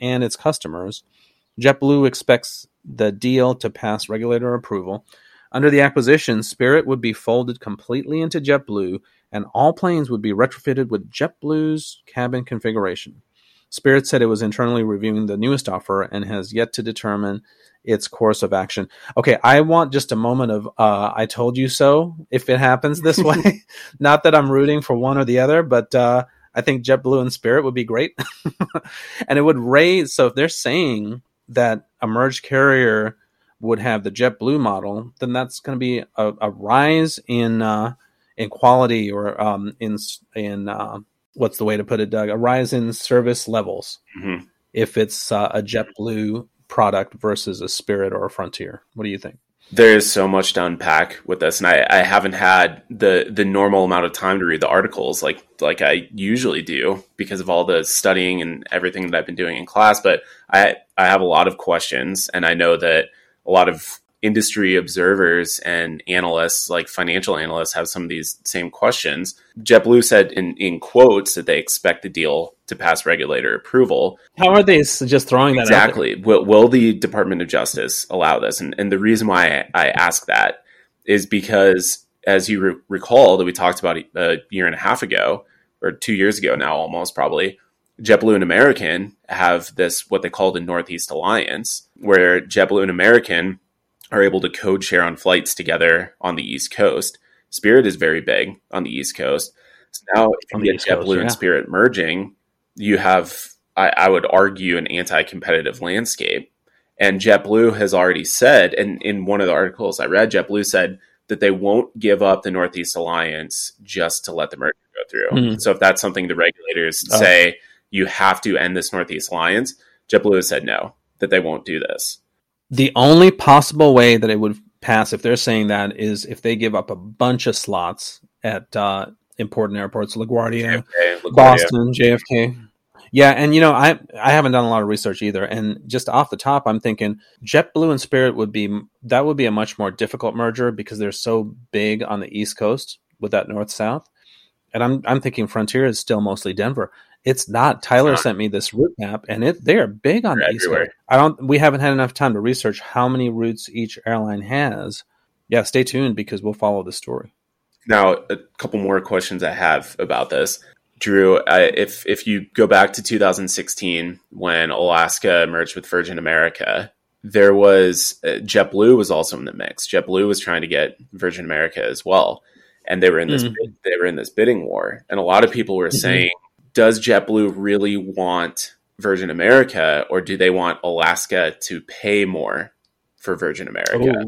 and its customers. JetBlue expects the deal to pass regulator approval. Under the acquisition, Spirit would be folded completely into JetBlue, and all planes would be retrofitted with JetBlue's cabin configuration. Spirit said it was internally reviewing the newest offer and has yet to determine its course of action. Okay, I want just a moment of uh, I told you so if it happens this way. Not that I'm rooting for one or the other, but uh, I think JetBlue and Spirit would be great. and it would raise, so if they're saying that a merged carrier would have the JetBlue model, then that's going to be a, a, rise in uh, in quality or um, in in uh, what's the way to put it, Doug? A rise in service levels. Mm-hmm. If it's uh, a JetBlue product versus a Spirit or a Frontier, what do you think? There's so much to unpack with this, and I, I haven't had the the normal amount of time to read the articles like like I usually do because of all the studying and everything that I've been doing in class. But I I have a lot of questions, and I know that a lot of industry observers and analysts, like financial analysts, have some of these same questions. JetBlue said in, in quotes that they expect the deal to pass regulator approval. How are they just throwing that exactly? Will, will the Department of Justice allow this? And, and the reason why I, I ask that is because, as you re- recall, that we talked about a year and a half ago, or two years ago now, almost probably. JetBlue and American have this what they call the Northeast Alliance, where JetBlue and American are able to code share on flights together on the East Coast. Spirit is very big on the East Coast. So now, if you get JetBlue yeah. and Spirit merging, you have, I, I would argue, an anti competitive landscape. And JetBlue has already said, and in one of the articles I read, JetBlue said that they won't give up the Northeast Alliance just to let the merger go through. Mm-hmm. So if that's something the regulators oh. say, you have to end this Northeast Alliance, JetBlue has said no, that they won't do this. The only possible way that it would pass, if they're saying that, is if they give up a bunch of slots at uh, important airports, LaGuardia, JFK, LaGuardia, Boston, JFK. Yeah, and you know, I I haven't done a lot of research either, and just off the top, I'm thinking JetBlue and Spirit would be that would be a much more difficult merger because they're so big on the East Coast with that north south, and I'm I'm thinking Frontier is still mostly Denver. It's not. Tyler it's not. sent me this route map, and it they are big on They're the East Coast. I don't. We haven't had enough time to research how many routes each airline has. Yeah, stay tuned because we'll follow the story. Now, a couple more questions I have about this. Drew, uh, if if you go back to 2016 when Alaska merged with Virgin America, there was uh, JetBlue was also in the mix. JetBlue was trying to get Virgin America as well, and they were in this mm. they were in this bidding war. And a lot of people were mm-hmm. saying does JetBlue really want Virgin America or do they want Alaska to pay more for Virgin America?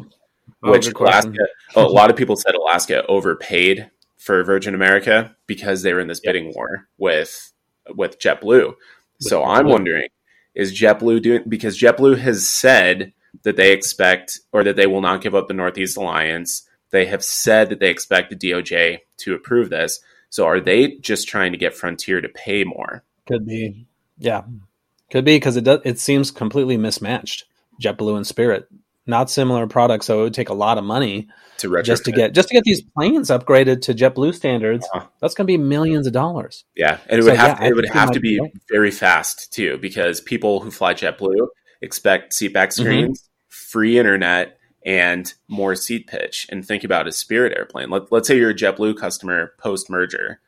Oh, Which Alaska, a lot of people said Alaska overpaid for Virgin America because they were in this yep. bidding war with with JetBlue. With so JetBlue. I'm wondering, is JetBlue doing because JetBlue has said that they expect or that they will not give up the Northeast Alliance. They have said that they expect the DOJ to approve this. So are they just trying to get Frontier to pay more? Could be. Yeah. Could be because it does it seems completely mismatched. JetBlue and Spirit. Not similar products, so it would take a lot of money to retrofit. just to get just to get these planes upgraded to JetBlue standards. Uh-huh. That's going to be millions of dollars. Yeah, and it would so, have yeah, it would have to be right. very fast too, because people who fly JetBlue expect seatback mm-hmm. screens, mm-hmm. free internet, and more seat pitch and think about a Spirit airplane. Let, us say you're a JetBlue customer post merger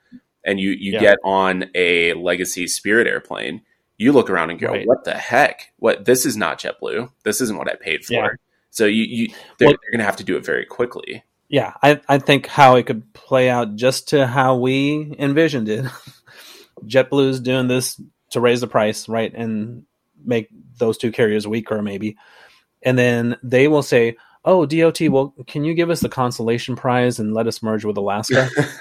and you, you yeah. get on a legacy Spirit airplane. You look around and go, right. what the heck? What this is not JetBlue. This isn't what I paid for. Yeah. So you, you they're, well, they're going to have to do it very quickly. Yeah, I, I think how it could play out just to how we envisioned it. JetBlue's doing this to raise the price, right, and make those two carriers weaker, maybe. And then they will say, oh DOT, well, can you give us the consolation prize and let us merge with Alaska?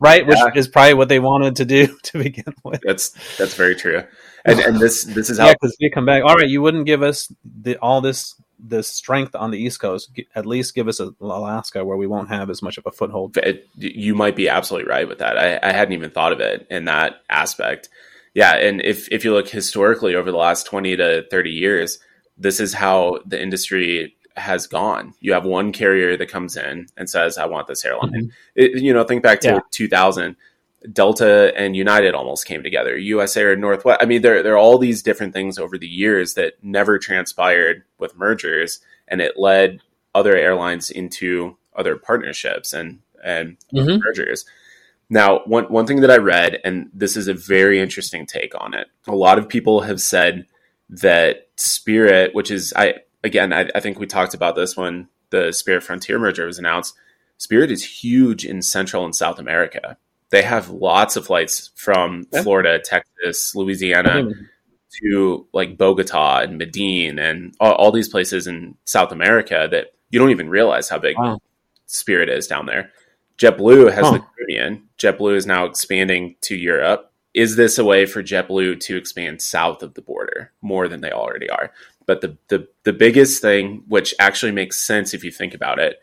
right, yeah. which is probably what they wanted to do to begin with. That's that's very true. And and this this is how yeah, because they come back. All right, you wouldn't give us the, all this this strength on the East Coast. At least give us a, Alaska where we won't have as much of a foothold. It, you might be absolutely right with that. I, I hadn't even thought of it in that aspect. Yeah, and if if you look historically over the last twenty to thirty years, this is how the industry has gone. You have one carrier that comes in and says, "I want this airline." Mm-hmm. It, you know, think back to yeah. 2000. Delta and United almost came together. USA or Northwest. I mean, there there are all these different things over the years that never transpired with mergers, and it led other airlines into other partnerships and and mm-hmm. mergers. Now, one one thing that I read, and this is a very interesting take on it. A lot of people have said that Spirit, which is I again, I, I think we talked about this when the Spirit Frontier merger was announced. Spirit is huge in Central and South America. They have lots of flights from Yeah. Florida, Texas, Louisiana mm-hmm. to like Bogota and Medellin and all, all these places in South America that you don't even realize how big Wow. Spirit is down there. JetBlue has Huh. the Caribbean. JetBlue is now expanding to Europe. Is this a way for JetBlue to expand south of the border more than they already are? But the the the biggest thing, which actually makes sense if you think about it,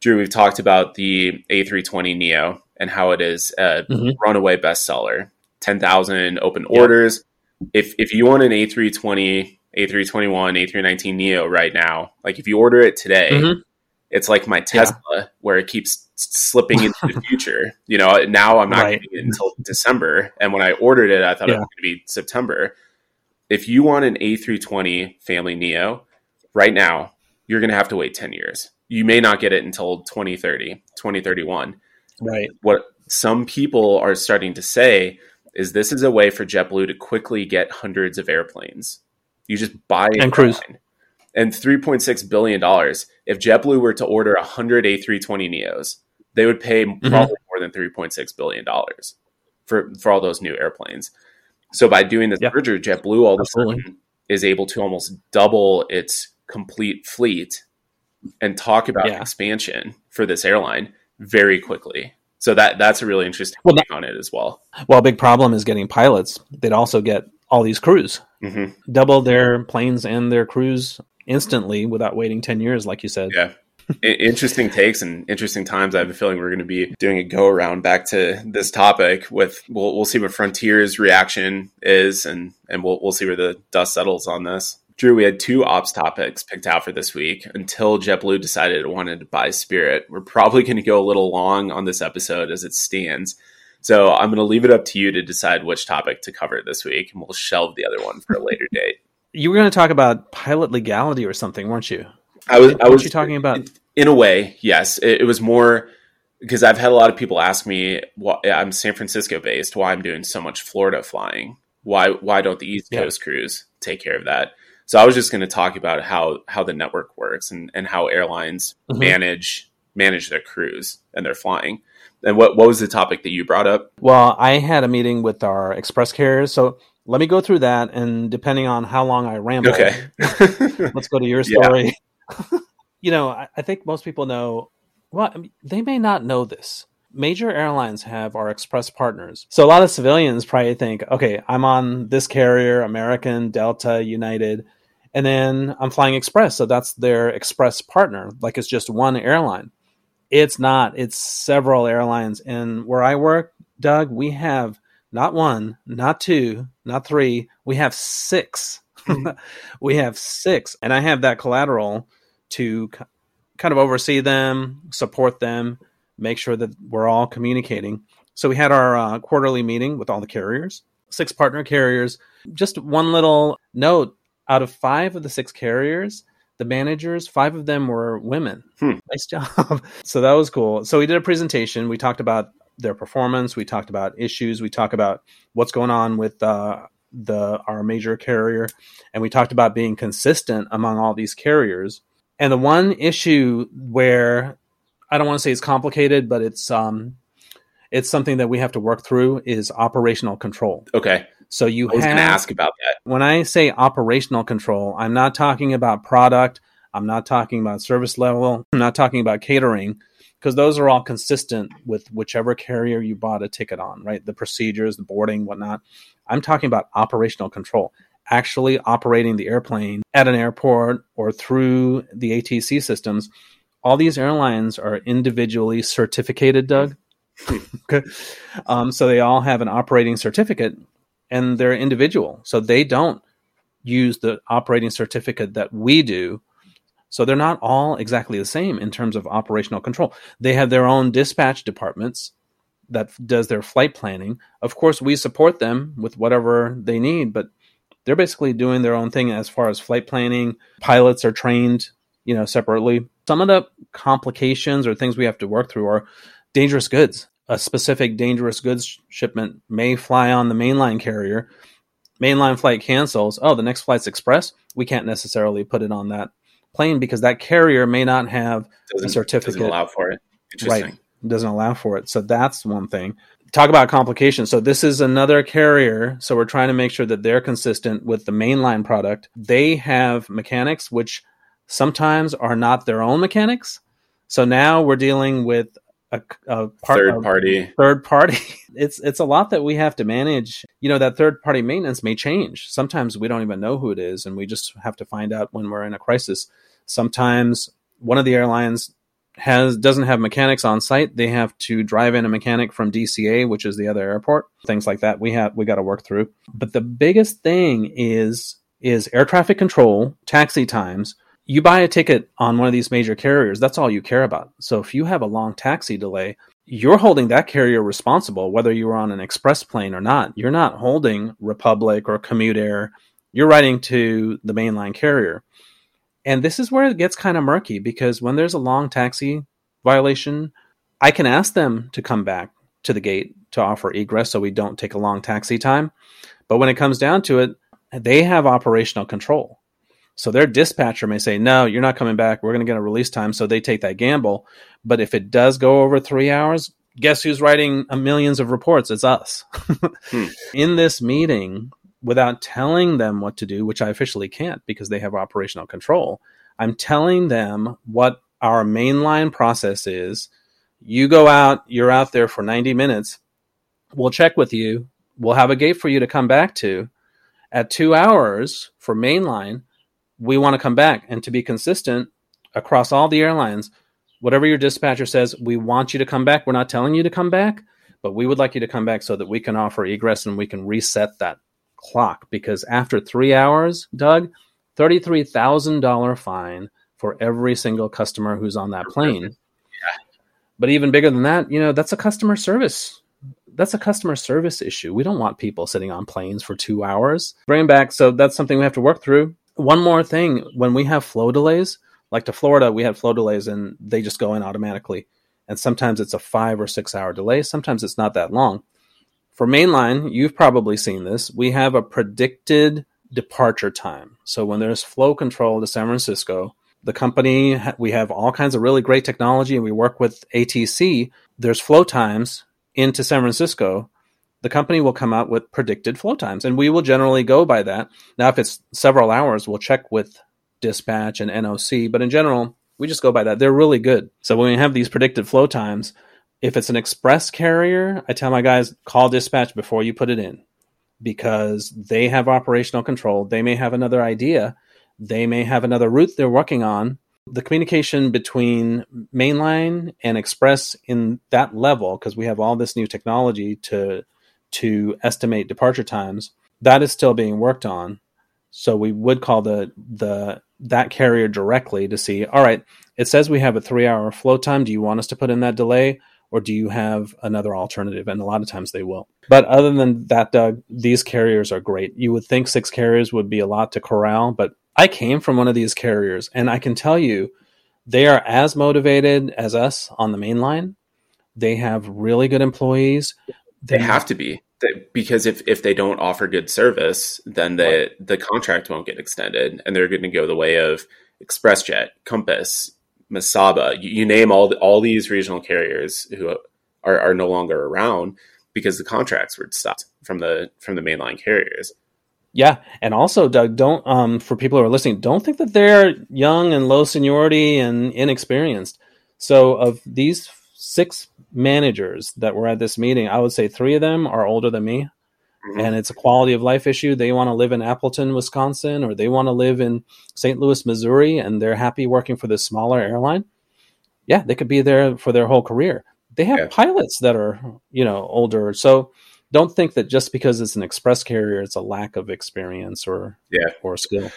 Drew, we've talked about the A320 Neo and how it is a Mhm. runaway bestseller. Ten thousand open Yeah. orders. If if you want an A320, A321, A319 Neo right now, like if you order it today, Mhm. it's like my Tesla where it keeps slipping into the future. You know, now I'm not Right. getting it until December, and when I ordered it, I thought it was going to be September. If you want an A320 Family Neo right now, you're going to have to wait 10 years. You may not get it until 2030, 2031 Right. what some people are starting to say is this is a way for JetBlue to quickly get hundreds of airplanes. You just buy And cruise. airline. And $3.6 billion. If JetBlue were to order 100 A320 Neos, they would pay Mm-hmm. probably more than $3.6 billion for, for all those new airplanes. So by doing this Yeah. merger, JetBlue all of a sudden is able to almost double its complete fleet and talk about Yeah. expansion for this airline very quickly. So that that's a really interesting Well, take on it as well. Well, a big problem is getting pilots. They'd also get all these crews, hmm double their planes and their crews instantly without waiting 10 years, like you said. Yeah. Interesting takes and interesting times. I have a feeling we're going to be doing a go around back to this topic with we'll we'll see what Frontier's reaction is and and we'll we'll see where the dust settles on this. Drew, we had two ops topics picked out for this week until JetBlue decided it wanted to buy Spirit. We're probably going to go a little long on this episode as it stands. So I'm going to leave it up to you to decide which topic to cover this week, and we'll shelve the other one for a later date. You were going to talk about pilot legality or something, weren't you? I was, I What was you talking about? in a way, yes. It, it was more because I've had a lot of people ask me, why, I'm San Francisco based, why I'm doing so much Florida flying. Why why don't the East Yeah. Coast crews take care of that? So I was just going to talk about how how the network works and, and how airlines Mhm. manage manage their crews and their flying. And what what was the topic that you brought up? Well, I had a meeting with our express carriers. So let me go through that. And depending on how long I ramble, Okay. let's go to your story. You know, I, I think most people know, well, I mean, they may not know this. Major airlines have our express partners. So a lot of civilians probably think, okay, I'm on this carrier, American, Delta, United, and then I'm flying express. So that's their express partner. Like it's just one airline. It's not, it's several airlines. And where I work, Doug, we have not one, not two, not three, we have six. we have six. And I have that collateral to k- kind of oversee them, support them, make sure that we're all communicating. So we had our uh, quarterly meeting with all the carriers, six partner carriers. Just one little note out of five of the six carriers, the managers, five of them were women. Hmm. Nice job. so that was cool. So we did a presentation. We talked about their performance. We talked about issues. We talked about what's going on with uh, the our major carrier, and we talked about being consistent among all these carriers. And the one issue where I don't want to say it's complicated, but it's um, it's something that we have to work through is operational control. okay. So you I was have to ask about that. when I say operational control, I'm not talking about product. I'm not talking about service level. I'm not talking about catering because those are all consistent with whichever carrier you bought a ticket on, right? The procedures, the boarding, whatnot. I'm talking about operational control, actually operating the airplane at an airport or through the ATC systems. All these airlines are individually certificated, Doug. okay. Um, so they all have an operating certificate and they're individual. So they don't use the operating certificate that we do. So they're not all exactly the same in terms of operational control. They have their own dispatch departments that does their flight planning. Of course, we support them with whatever they need, but they're basically doing their own thing as far as flight planning. Pilots are trained, you know, separately. Some of the complications or things we have to work through are dangerous goods. a specific dangerous goods shipment may fly on the mainline carrier. Mainline flight cancels. Oh, the next flight's express. We can't necessarily put it on that plane because that carrier may not have Doesn't, a certificate. doesn't allow for it. Interesting. Right. Doesn't allow for it. So that's one thing. Talk about complications. So this is another carrier. So we're trying to make sure that they're consistent with the mainline product. They have mechanics which sometimes are not their own mechanics. So now we're dealing with a, a part, Third a party. third party. It's it's a lot that we have to manage. You know that third party maintenance may change. Sometimes we don't even know who it is, and we just have to find out when we're in a crisis. Sometimes one of the airlines has doesn't have mechanics on site. They have to drive in a mechanic from DCA, which is the other airport. Things like that we have we got to work through. But the biggest thing is is air traffic control, taxi times. You buy a ticket on one of these major carriers, that's all you care about. So if you have a long taxi delay, you're holding that carrier responsible, whether you were on an express plane or not. You're not holding Republic or CommutAir. You're writing to the mainline carrier. And this is where it gets kind of murky because when there's a long taxi violation, I can ask them to come back to the gate to offer egress so we don't take a long taxi time. But when it comes down to it, they have operational control. So their dispatcher may say, no, you're not coming back. We're going to get a release time. So they take that gamble. But if it does go over three hours, guess who's writing a millions of reports? It's us. Hmm. In this meeting, without telling them what to do, which I officially can't because they have operational control, I'm telling them what our mainline process is. You go out, you're out there for 90 minutes. We'll check with you. We'll have a gate for you to come back to. At two hours for mainline, we want to come back. And to be consistent across all the airlines, whatever your dispatcher says, we want you to come back. We're not telling you to come back, but we would like you to come back so that we can offer egress and we can reset that clock. Because after three hours, Doug, $33,000 fine for every single customer who's on that plane. yeah. But even bigger than that, you know, that's a customer service. That's a customer service issue. We don't want people sitting on planes for two hours. Bring them back. So that's something we have to work through. One more thing when we have flow delays, like to Florida, we had flow delays and they just go in automatically. And sometimes it's a five or six hour delay. Sometimes it's not that long. For mainline, you've probably seen this. We have a predicted departure time. So when there's flow control to San Francisco, the company, we have all kinds of really great technology and we work with ATC. There's flow times into San Francisco. The company will come out with predicted flow times and we will generally go by that. Now, if it's several hours, we'll check with dispatch and NOC, but in general, we just go by that. They're really good. So when we have these predicted flow times, if it's an express carrier, I tell my guys call dispatch before you put it in because they have operational control. They may have another idea. They may have another route they're working on. The communication between mainline and express in that level, because we have all this new technology to to estimate departure times, that is still being worked on. So we would call the the that carrier directly to see, all right, it says we have a three hour flow time. Do you want us to put in that delay? Or do you have another alternative? And a lot of times they will. But other than that, Doug, these carriers are great. You would think six carriers would be a lot to corral, but I came from one of these carriers, and I can tell you they are as motivated as us on the main line. They have really good employees. They have to be because if, if they don't offer good service, then the Right. the contract won't get extended, and they're going to go the way of ExpressJet, Compass, Mesaba. You, you name all the, all these regional carriers who are, are no longer around because the contracts were stopped from the from the mainline carriers. Yeah, and also, Doug, don't um, for people who are listening, don't think that they're young and low seniority and inexperienced. So, of these six managers that were at this meeting, I would say three of them are older than me, Mhm. and it's a quality of life issue. They want to live in Appleton, Wisconsin, or they want to live in St. Louis, Missouri, and they're happy working for this smaller airline. Yeah, they could be there for their whole career. They have Yeah. pilots that are, you know, older. So don't think that just because it's an express carrier, it's a lack of experience or Yeah. or skill.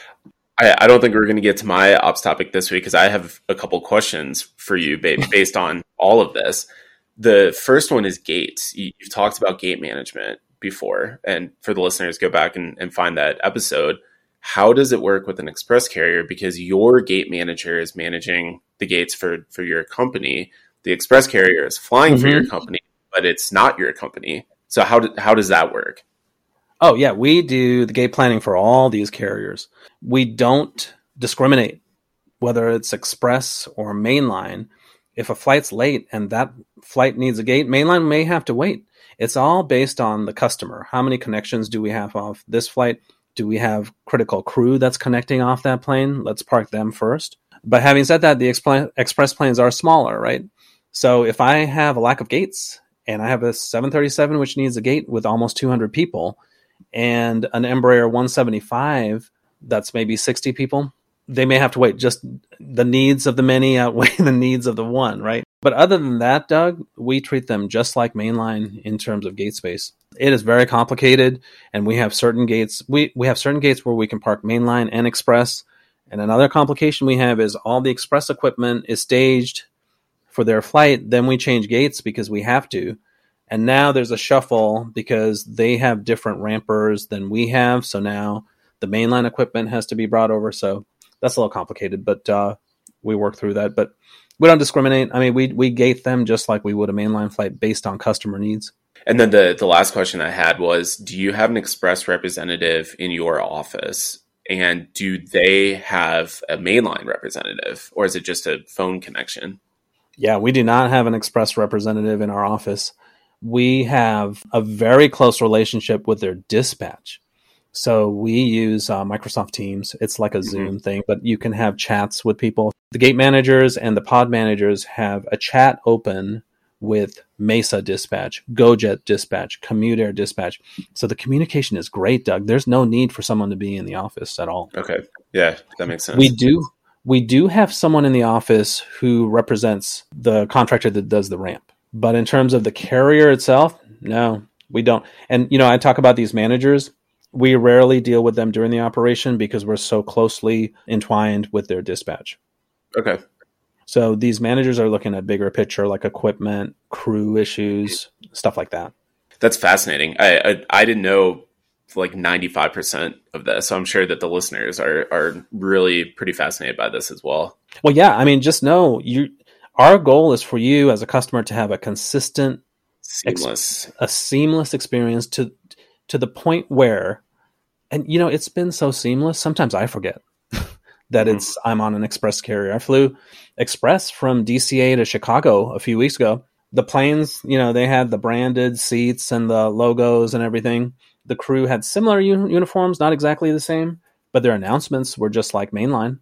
I, I don't think we're going to get to my ops topic this week because I have a couple questions for you ba- based on all of this. The first one is gates. You, you've talked about gate management before, and for the listeners, go back and, and find that episode. How does it work with an express carrier? Because your gate manager is managing the gates for for your company. The express carrier is flying for Mhm. your company, but it's not your company. So how do, how does that work? Oh yeah, we do the gate planning for all these carriers. We don't discriminate whether it's express or mainline. If a flight's late and that flight needs a gate, mainline may have to wait. It's all based on the customer. How many connections do we have off this flight? Do we have critical crew that's connecting off that plane? Let's park them first. But having said that, the express planes are smaller, right? So if I have a lack of gates and I have a 737 which needs a gate with almost 200 people and an Embraer 175 that's maybe 60 people, they may have to wait. Just the needs of the many outweigh the needs of the one, right? But other than that, Doug, we treat them just like mainline in terms of gate space. It is very complicated, and we have certain gates. We we have certain gates where we can park mainline and express. And another complication we have is all the express equipment is staged for their flight. Then we change gates because we have to. And now there's a shuffle because they have different rampers than we have. So now the mainline equipment has to be brought over. So that's a little complicated, but uh, we work through that. But we don't discriminate. I mean, we we gate them just like we would a mainline flight based on customer needs. And then the the last question I had was, do you have an express representative in your office? And do they have a mainline representative, or is it just a phone connection? Yeah, we do not have an express representative in our office. We have a very close relationship with their dispatch. So we use uh, Microsoft Teams. It's like a mm-hmm. Zoom thing, but you can have chats with people. The gate managers and the pod managers have a chat open with Mesa Dispatch, GoJet Dispatch, Commutair Dispatch. So the communication is great, Doug. There's no need for someone to be in the office at all. Okay. Yeah, that makes sense. We do we do have someone in the office who represents the contractor that does the ramp. But in terms of the carrier itself, no, we don't. And you know, I talk about these managers we rarely deal with them during the operation because we're so closely entwined with their dispatch. Okay. So these managers are looking at bigger picture, like equipment, crew issues, stuff like that. That's fascinating. I I, I didn't know like ninety five percent of this, so I'm sure that the listeners are are really pretty fascinated by this as well. Well, yeah. I mean, just know you. Our goal is for you as a customer to have a consistent, seamless, ex- a seamless experience to to the point where and you know it's been so seamless. Sometimes i forget that mm-hmm. it's i'm on an express carrier. I flew express from dca to chicago a few weeks ago. The planes you know they had the branded seats and the logos and everything. The crew had similar un- uniforms not exactly the same but their announcements were just like mainline.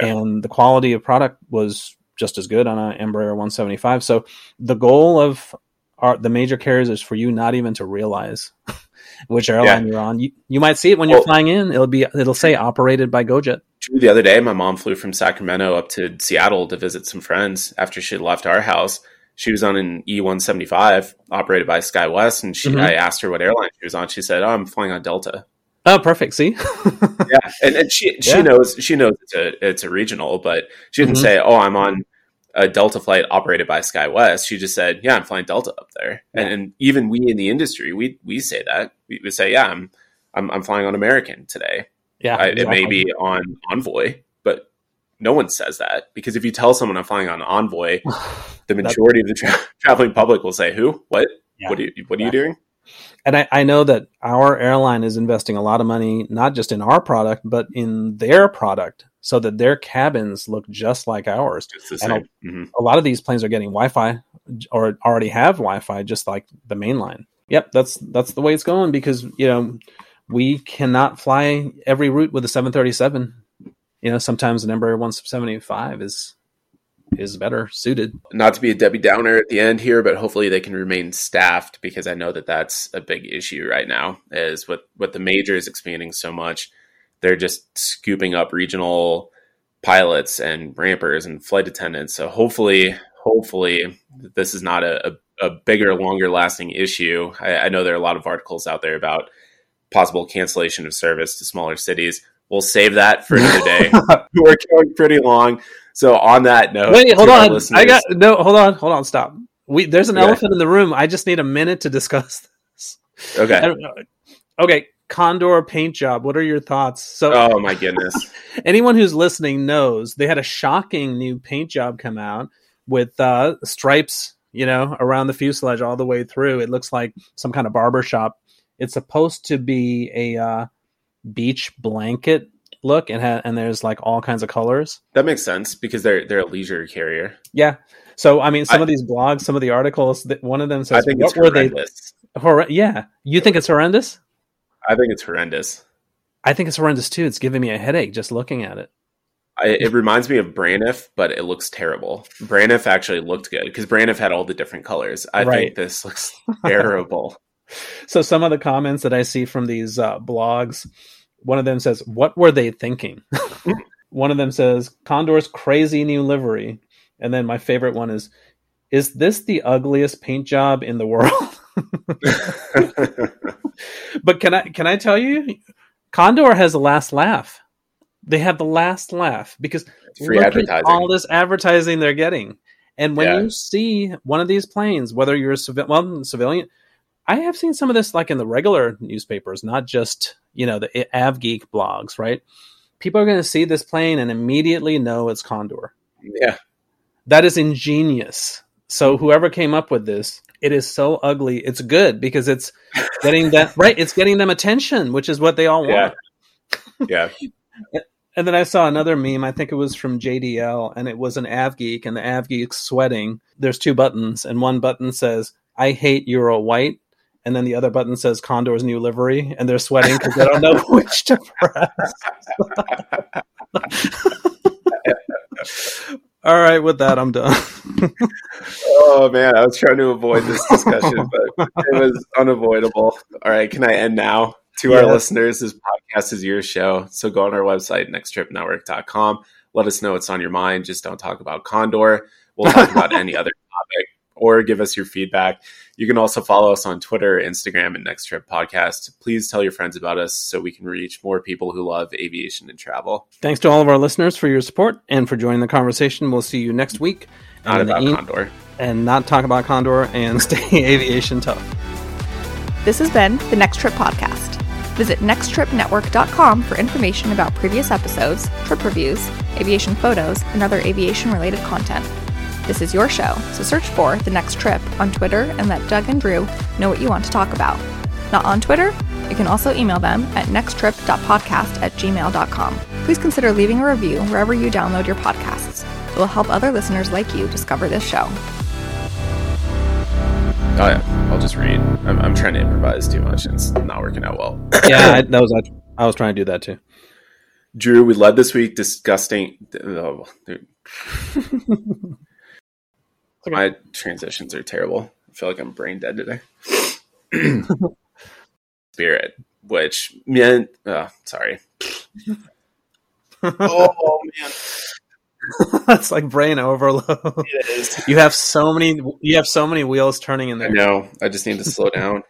Yeah. and the quality of product was just as good on an embraer 175 so the goal of our, the major carriers is for you not even to realize which airline yeah. you're on. You, you might see it when you're flying in. It'll be it'll say operated by GoJet. The other day, my mom flew from Sacramento up to Seattle to visit some friends after she had left our house. She was on an E175 operated by SkyWest, and she, mm-hmm. I asked her what airline she was on. She said, "Oh, I'm flying on Delta." Oh, perfect. See, yeah, and, and she she yeah. knows she knows it's a it's a regional, but she didn't mm-hmm. say, "Oh, I'm on a Delta flight operated by SkyWest. She just said, "Yeah, I'm flying Delta up there." Yeah. And, and, even we in the industry, we we say that we, we say, "Yeah, I'm, I'm, I'm flying on American today." Yeah, I, exactly. it may be on Envoy, but no one says that because if you tell someone I'm flying on Envoy, the majority of the tra- traveling public will say, "Who? What? Yeah. What are you? What are yeah. you doing?" And I, I know that our airline is investing a lot of money, not just in our product, but in their product so that their cabins look just like ours. Just and a, mm-hmm. a, lot of these planes are getting Wi-Fi or already have Wi-Fi, just like the main line. Yep, that's that's the way it's going because you know we cannot fly every route with a 737. You know, sometimes an Embraer 175 is is better suited. Not to be a Debbie Downer at the end here, but hopefully they can remain staffed because I know that that's a big issue right now. Is with with the majors expanding so much they're just scooping up regional pilots and rampers and flight attendants. So hopefully, hopefully this is not a, a, a bigger, longer lasting issue. I, I, know there are a lot of articles out there about possible cancellation of service to smaller cities. We'll save that for another day. We're going pretty long. So on that note, wait, hold on. I got no. Hold on, hold on. Stop. We there's an yeah. elephant in the room. I just need a minute to discuss this. Okay. Okay. Condor paint job. What are your thoughts? So, oh my goodness! anyone who's listening knows they had a shocking new paint job come out with uh, stripes you know, around the fuselage all the way through. It looks like some kind of barber shop. It's supposed to be a uh, beach blanket look, and ha- and there's like all kinds of colors. That makes sense because they're they're a leisure carrier. Yeah. So I mean, some I- of these blogs, some of the articles, that one of them says, "What it's were they?" Hor- yeah, you think it's horrendous? I think it's horrendous. I think it's horrendous too. It's giving me a headache just looking at it. I, it reminds me of Braniff, but it looks terrible. Braniff actually looked good because Braniff had all the different colors. I Right. think this looks terrible. So some of the comments that I see from these uh, blogs, one of them says, "What were they thinking?" one of them says, "Condor's crazy new livery," and then my favorite one is, "Is this the ugliest paint job in the world?" but can I can I tell you, Condor has the last laugh. They have the last laugh because Free look at all this advertising they're getting. And when Yeah. you see one of these planes, whether you're a civi- well, civilian, I have seen some of this like in the regular newspapers, not just you know the AvGeek blogs, right? People are going to see this plane and immediately know it's Condor. yeah, That is ingenious. So whoever came up with this, it is so ugly. It's good because it's getting that right. It's getting them attention, which is what they all want. Yeah. yeah. And then I saw another meme. I think it was from JDL, and it was an Av geek, and the AvGeek's sweating. There's two buttons, and one button says "I hate Euro White," and then the other button says "Condor's new livery," and they're sweating because they don't know which to press. All right, with that, I'm done. Oh man, I was trying to avoid this discussion, but it was unavoidable. All right, can I end now? To our listeners, this podcast is your show. So go on our website, nexttripnetwork.com. Let us know what's on your mind. Just don't talk about Condor. We'll talk about any other topic or give us your feedback. You can also follow us on Twitter, Instagram, and Next Trip Podcast. Please tell your friends about us so we can reach more people who love aviation and travel. Thanks to all of our listeners for your support and for joining the conversation. We'll see you next week. Not And the about e- Condor. and not talk about Condor and stay aviation tough. This has been the Next Trip Podcast. Visit nexttripnetwork.com for information about previous episodes, trip reviews, aviation photos, and other aviation related content. This is your show, so search for The Next Trip on Twitter and let Doug and Drew know what you want to talk about. Not on Twitter? You can also email them at nexttrip.podcast at gmail.com. Please consider leaving a review wherever you download your podcasts. It will help other listeners like you discover this show. Oh, yeah. I'll just read. I'm, I'm trying to improvise too much and it's not working out well. Yeah, I, that was I was trying to do that too. Drew, we led this week disgusting. Oh, dude. okay. My transitions are terrible. I feel like I'm brain dead today. Spirit, which meant, oh, uh, sorry. oh man, That's like brain overload. it is. You have so many. You have so many wheels turning in there. I know. I just need to slow down.